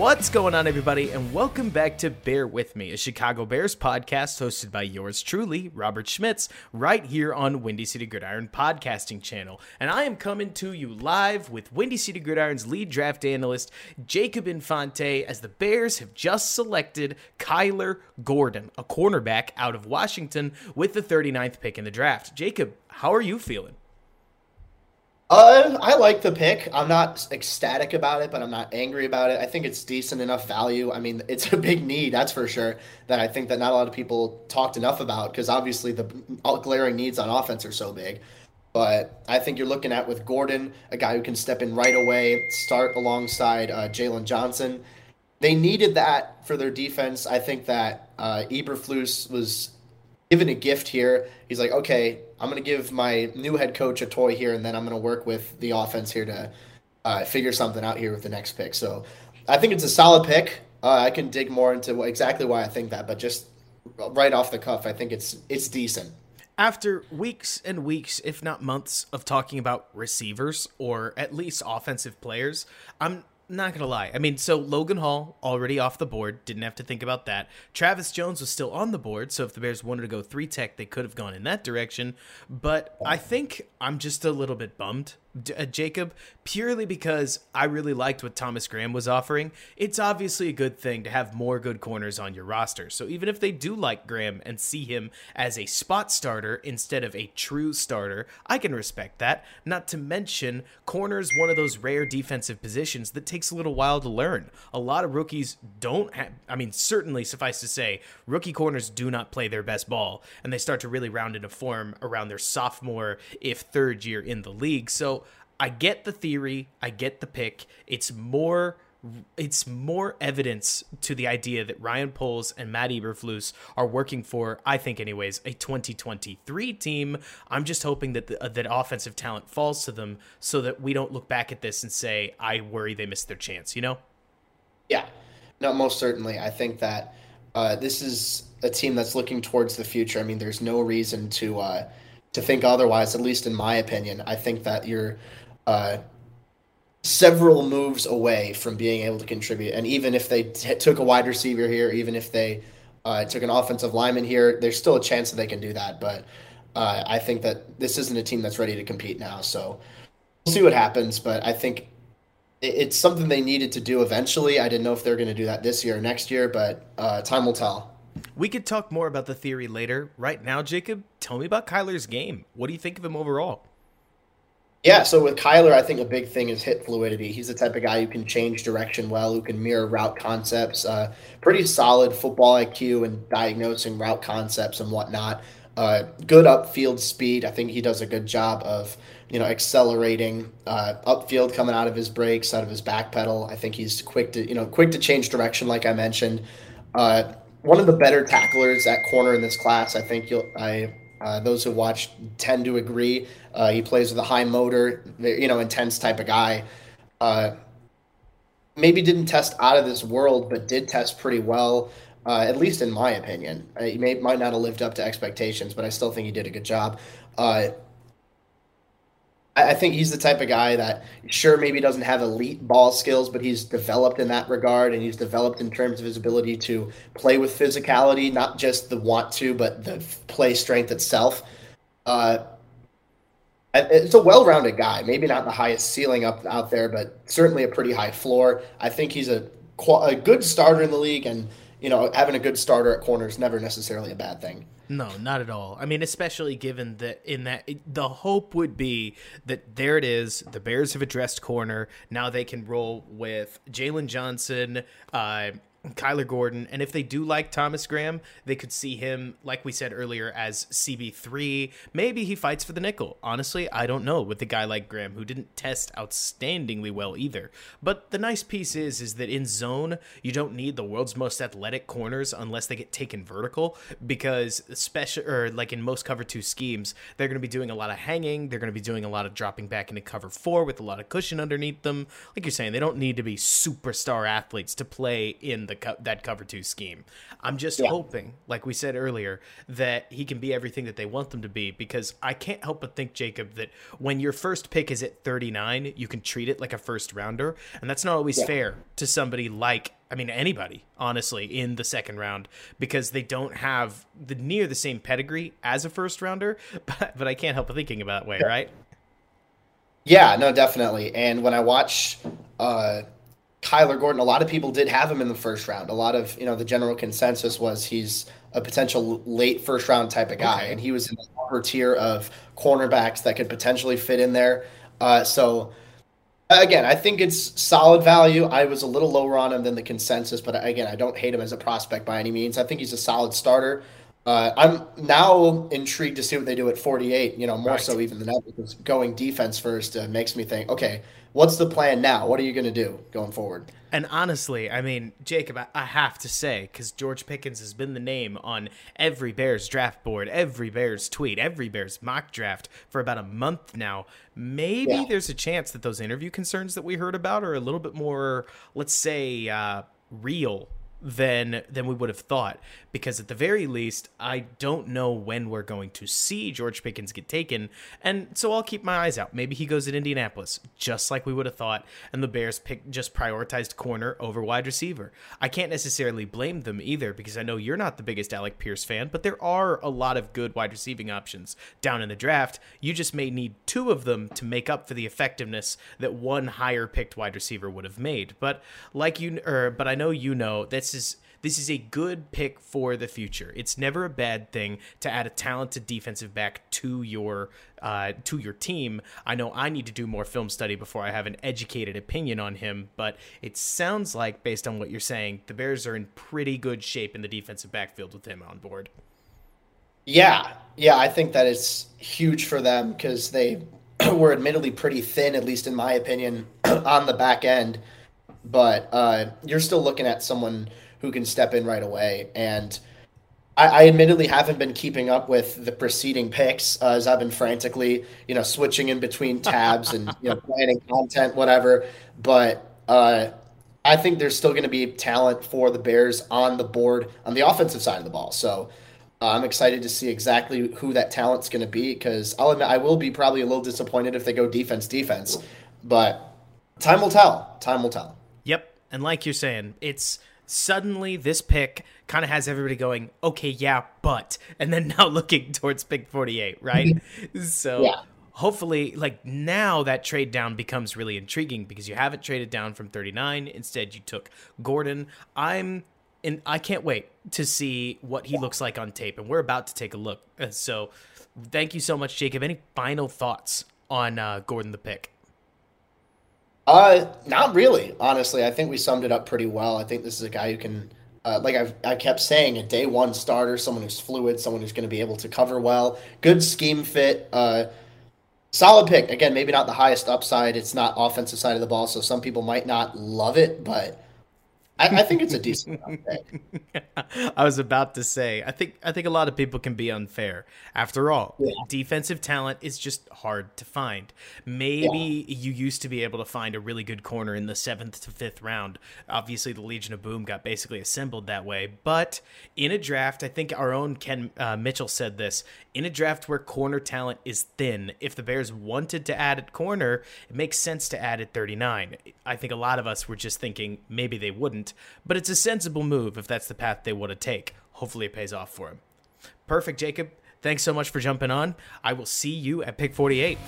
What's going on, everybody, and welcome back to Bear With Me, a Chicago Bears podcast hosted by yours truly, Robert Schmitz, right here on Windy City Gridiron podcasting channel. And I am coming to you live with Windy City Gridiron's lead draft analyst, Jacob Infante, as the Bears have just selected Kyler Gordon, a cornerback out of Washington, with the 39th pick in the draft. Jacob, how are you feeling? Uh, I like the pick. I'm not ecstatic about it, but I'm not angry about it. I think it's decent enough value. I mean, it's a big need, that's for sure. That I think that not a lot of people talked enough about because obviously the glaring needs on offense are so big. But I think you're looking at with Gordon, a guy who can step in right away, start alongside uh, Jaylon Johnson. They needed that for their defense. I think that uh, Eberflus was given a gift here. He's like, okay, I'm going to give my new head coach a toy here, and then I'm going to work with the offense here to uh, figure something out here with the next pick. So I think it's a solid pick. Uh, I can dig more into exactly why I think that, but just right off the cuff, I think it's it's decent. After weeks and weeks, if not months, of talking about receivers or at least offensive players, I'm not gonna lie. I mean, so Logan Hall already off the board, didn't have to think about that. Travis Jones was still on the board, so if the Bears wanted to go three tech, they could have gone in that direction. But I think I'm just a little bit bummed uh, Jacob purely because I really liked what Thomas Graham was offering. It's obviously a good thing to have more good corners on your roster. So even if they do like Graham and see him as a spot starter instead of a true starter, I can respect that. Not to mention, corners one of those rare defensive positions that takes a little while to learn. A lot of rookies don't I mean, certainly suffice to say, rookie corners do not play their best ball and they start to really round into form around their sophomore, if third year in the league. So I get the theory, I get the pick. It's more it's more evidence to the idea that Ryan Poles and Matt Eberflus are working for, I think, anyways, a 2023 team. I'm just hoping that the, uh, that offensive talent falls to them, so that we don't look back at this and say, "I worry they missed their chance." You know? Yeah, no, most certainly. I think that uh, this is a team that's looking towards the future. I mean, there's no reason to uh, to think otherwise. At least in my opinion, I think that you're uh, several moves away from being able to contribute. And even if they t- took a wide receiver here, even if they uh, took an offensive lineman here, there's still a chance that they can do that. But uh, I think that this isn't a team that's ready to compete now. So we'll see what happens. But I think it's something they needed to do eventually. I didn't know if they're going to do that this year or next year, but uh, time will tell. We could talk more about the theory later. Right now, Jacob, tell me about Kyler's game. What do you think of him overall? Yeah, so with Kyler, I think a big thing is hip fluidity. He's the type of guy who can change direction well, who can mirror route concepts. Uh, pretty solid football IQ and diagnosing route concepts and whatnot. Uh, good upfield speed. I think he does a good job of you know accelerating uh, upfield, coming out of his breaks, out of his back pedal. I think he's quick to you know quick to change direction, like I mentioned. Uh, one of the better tacklers at corner in this class. I think you'll I uh, those who watch tend to agree. Uh, he plays with a high motor, you know, intense type of guy. Uh, maybe didn't test out of this world, but did test pretty well, uh, at least in my opinion. Uh, he may, might not have lived up to expectations, but I still think he did a good job. I think he's the type of guy that sure maybe doesn't have elite ball skills, but he's developed in that regard, and he's developed in terms of his ability to play with physicality, not just the want to, but the play strength itself. Uh, it's a well-rounded guy. Maybe not the highest ceiling up out there, but certainly a pretty high floor. I think he's a a good starter in the league, and you know having a good starter at corner is never necessarily a bad thing. No, not at all. I mean, especially given that in that the hope would be that there it is. The Bears have addressed corner. Now they can roll with Jaylon Johnson, uh, Kyler Gordon, and if they do like Thomas Graham, they could see him, like we said earlier, as CB3. Maybe he fights for the nickel. Honestly, I don't know with a guy like Graham who didn't test outstandingly well either. But the nice piece is, is that in zone, you don't need the world's most athletic corners unless they get taken vertical, because special or like in most cover two schemes, they're going to be doing a lot of hanging. They're going to be doing a lot of dropping back into cover four with a lot of cushion underneath them. Like you're saying, they don't need to be superstar athletes to play in the co- that cover two scheme. I'm just yeah. hoping, like we said earlier, that he can be everything that they want them to be. Because I can't help but think, Jacob, that when your first pick is at 39, you can treat it like a first rounder, and that's not always yeah. fair to somebody like I mean anybody honestly in the second round because they don't have the near the same pedigree as a first rounder but but I can't help but thinking about that way right yeah no definitely and when I watch uh Kyler Gordon a lot of people did have him in the first round a lot of you know the general consensus was he's a potential late first round type of guy okay. and he was in the upper tier of cornerbacks that could potentially fit in there uh, so Again, I think it's solid value. I was a little lower on him than the consensus, but again, I don't hate him as a prospect by any means. I think he's a solid starter. Uh, I'm now intrigued to see what they do at 48. You know, more right. so even than that because going defense first uh, makes me think, okay, what's the plan now? What are you going to do going forward? And honestly, I mean, Jacob, I, have to say, because George Pickens has been the name on every Bears draft board, every Bears tweet, every Bears mock draft for about a month now. Maybe yeah. there's a chance that those interview concerns that we heard about are a little bit more, let's say, uh, real than than we would have thought. Because at the very least I don't know when we're going to see George Pickens get taken. And so I'll keep my eyes out. Maybe he goes at Indianapolis just like we would have thought and the Bears pick just prioritized corner over wide receiver. I can't necessarily blame them either because I know you're not the biggest Alec Pierce fan but there are a lot of good wide receiving options down in the draft. You just may need two of them to make up for the effectiveness that one higher picked wide receiver would have made. But like you or but I know you know that's this is this is a good pick for the future. It's never a bad thing to add a talented defensive back to your uh, to your team. I know I need to do more film study before I have an educated opinion on him, but it sounds like, based on what you're saying, the Bears are in pretty good shape in the defensive backfield with him on board. Yeah, yeah, I think that is huge for them because they were admittedly pretty thin, at least in my opinion, on the back end but uh, you're still looking at someone who can step in right away. And I, I admittedly haven't been keeping up with the preceding picks uh, as I've been frantically, you know, switching in between tabs and you know planning content, whatever. But uh, I think there's still going to be talent for the Bears on the board on the offensive side of the ball. So. Uh, I'm excited to see exactly who that talent's going to be because I'll admit I will be probably a little disappointed if they go defense defense, but time will tell. Time will tell. And like you're saying, it's suddenly this pick kind of has everybody going, okay, yeah, but, and then now looking towards pick 48, right? so yeah. hopefully, like now that trade down becomes really intriguing because you haven't traded down from 39. Instead, you took Gordon. I'm, and I can't wait to see what he looks like on tape. And we're about to take a look. So thank you so much, Jacob. Any final thoughts on uh, Gordon the pick? Uh, not really. Honestly, I think we summed it up pretty well. I think this is a guy who can, uh, like I've, I kept saying, a day one starter, someone who's fluid, someone who's going to be able to cover well, good scheme fit. Uh, solid pick. Again, maybe not the highest upside. It's not offensive side of the ball, so some people might not love it, but I, I think it's a decent pick. I was about to say, I think I think a lot of people can be unfair. After all, yeah. defensive talent is just hard to find. Maybe yeah. you used to be able to find a really good corner in the seventh to fifth round. Obviously, the Legion of Boom got basically assembled that way. But in a draft, I think our own Ken uh, Mitchell said this: in a draft where corner talent is thin, if the Bears wanted to add at corner, it makes sense to add at 39. I think a lot of us were just thinking maybe they wouldn't, but it's a sensible move if that's the path they want to take. Hopefully it pays off for him. Perfect, Jacob. Thanks so much for jumping on. I will see you at pick 48.